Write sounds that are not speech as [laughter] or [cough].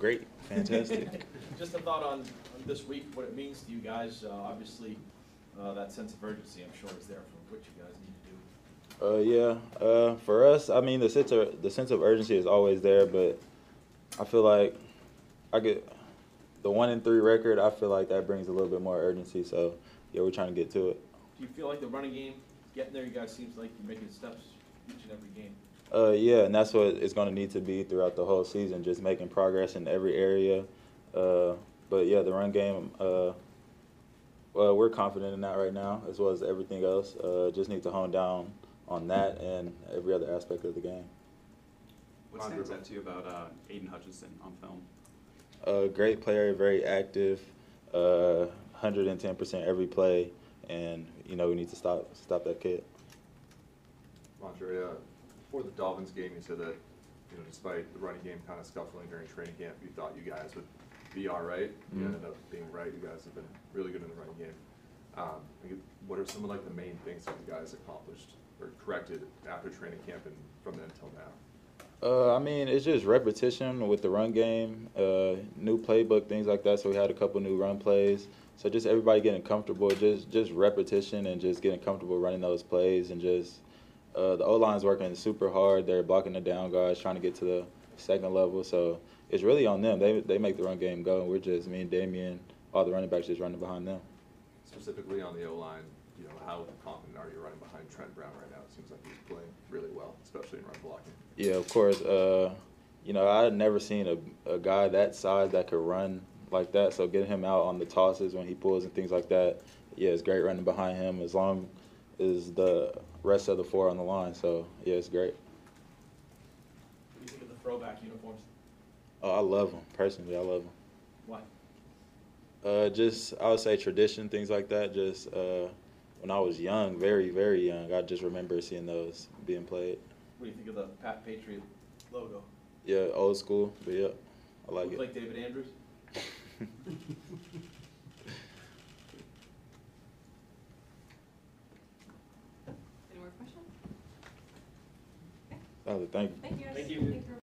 great, fantastic. [laughs] Just a thought on, on this week, what it means to you guys. Uh, obviously, uh, that sense of urgency, I'm sure, is there for what you guys need to do. Uh, yeah. Uh, for us, I mean, the sense of the sense of urgency is always there, but I feel like I get the one in three record. I feel like that brings a little bit more urgency. So yeah, we're trying to get to it. Do you feel like the running game, getting there, you guys seems like you're making steps each and every game? Uh, yeah, and that's what it's going to need to be throughout the whole season, just making progress in every area. Uh, but yeah, the run game, uh, well, we're confident in that right now, as well as everything else. Uh, just need to hone down on that and every other aspect of the game. What stands out to you about uh, Aidan Hutchinson on film? A great player, very active, uh, 110% every play, and you know we need to stop stop that kid. Montre, uh, before the Dolphins game, you said that, you know, despite the running game kind of scuffling during training camp, you thought you guys would be all right. You Mhm. ended up being right. You guys have been really good in the running game. Um, what are some of like the main things that you guys accomplished or corrected after training camp and from then until now? Uh, I mean, it's just repetition with the run game, uh, new playbook, things like that. So we had a couple new run plays. So just everybody getting comfortable, just just repetition and just getting comfortable running those plays and just uh, the O line's working super hard. They're blocking the down guys, trying to get to the second level. So it's really on them. They they make the run game go, and we're just me and Damien, all the running backs just running behind them. Specifically on the O-line, you know, how confident are you running behind Trent Brown right now? It seems like he's playing really well, especially in run blocking. Yeah, of course. Uh, you know, I had never seen a, a guy that size that could run like that. So getting him out on the tosses when he pulls and things like that, yeah, it's great running behind him as long as the rest of the four on the line. So yeah, it's great. What do you think of the throwback uniforms? Oh, I love them personally. I love them. Why? Uh, just I would say tradition, things like that. Just uh, when I was young, very very young, I just remember seeing those being played. What do you think of the Pat Patriot logo? Yeah, old school, but yeah, I like Look it. like David Andrews? [laughs] Any more questions? Oh, thank you. Thank you. Thank you. for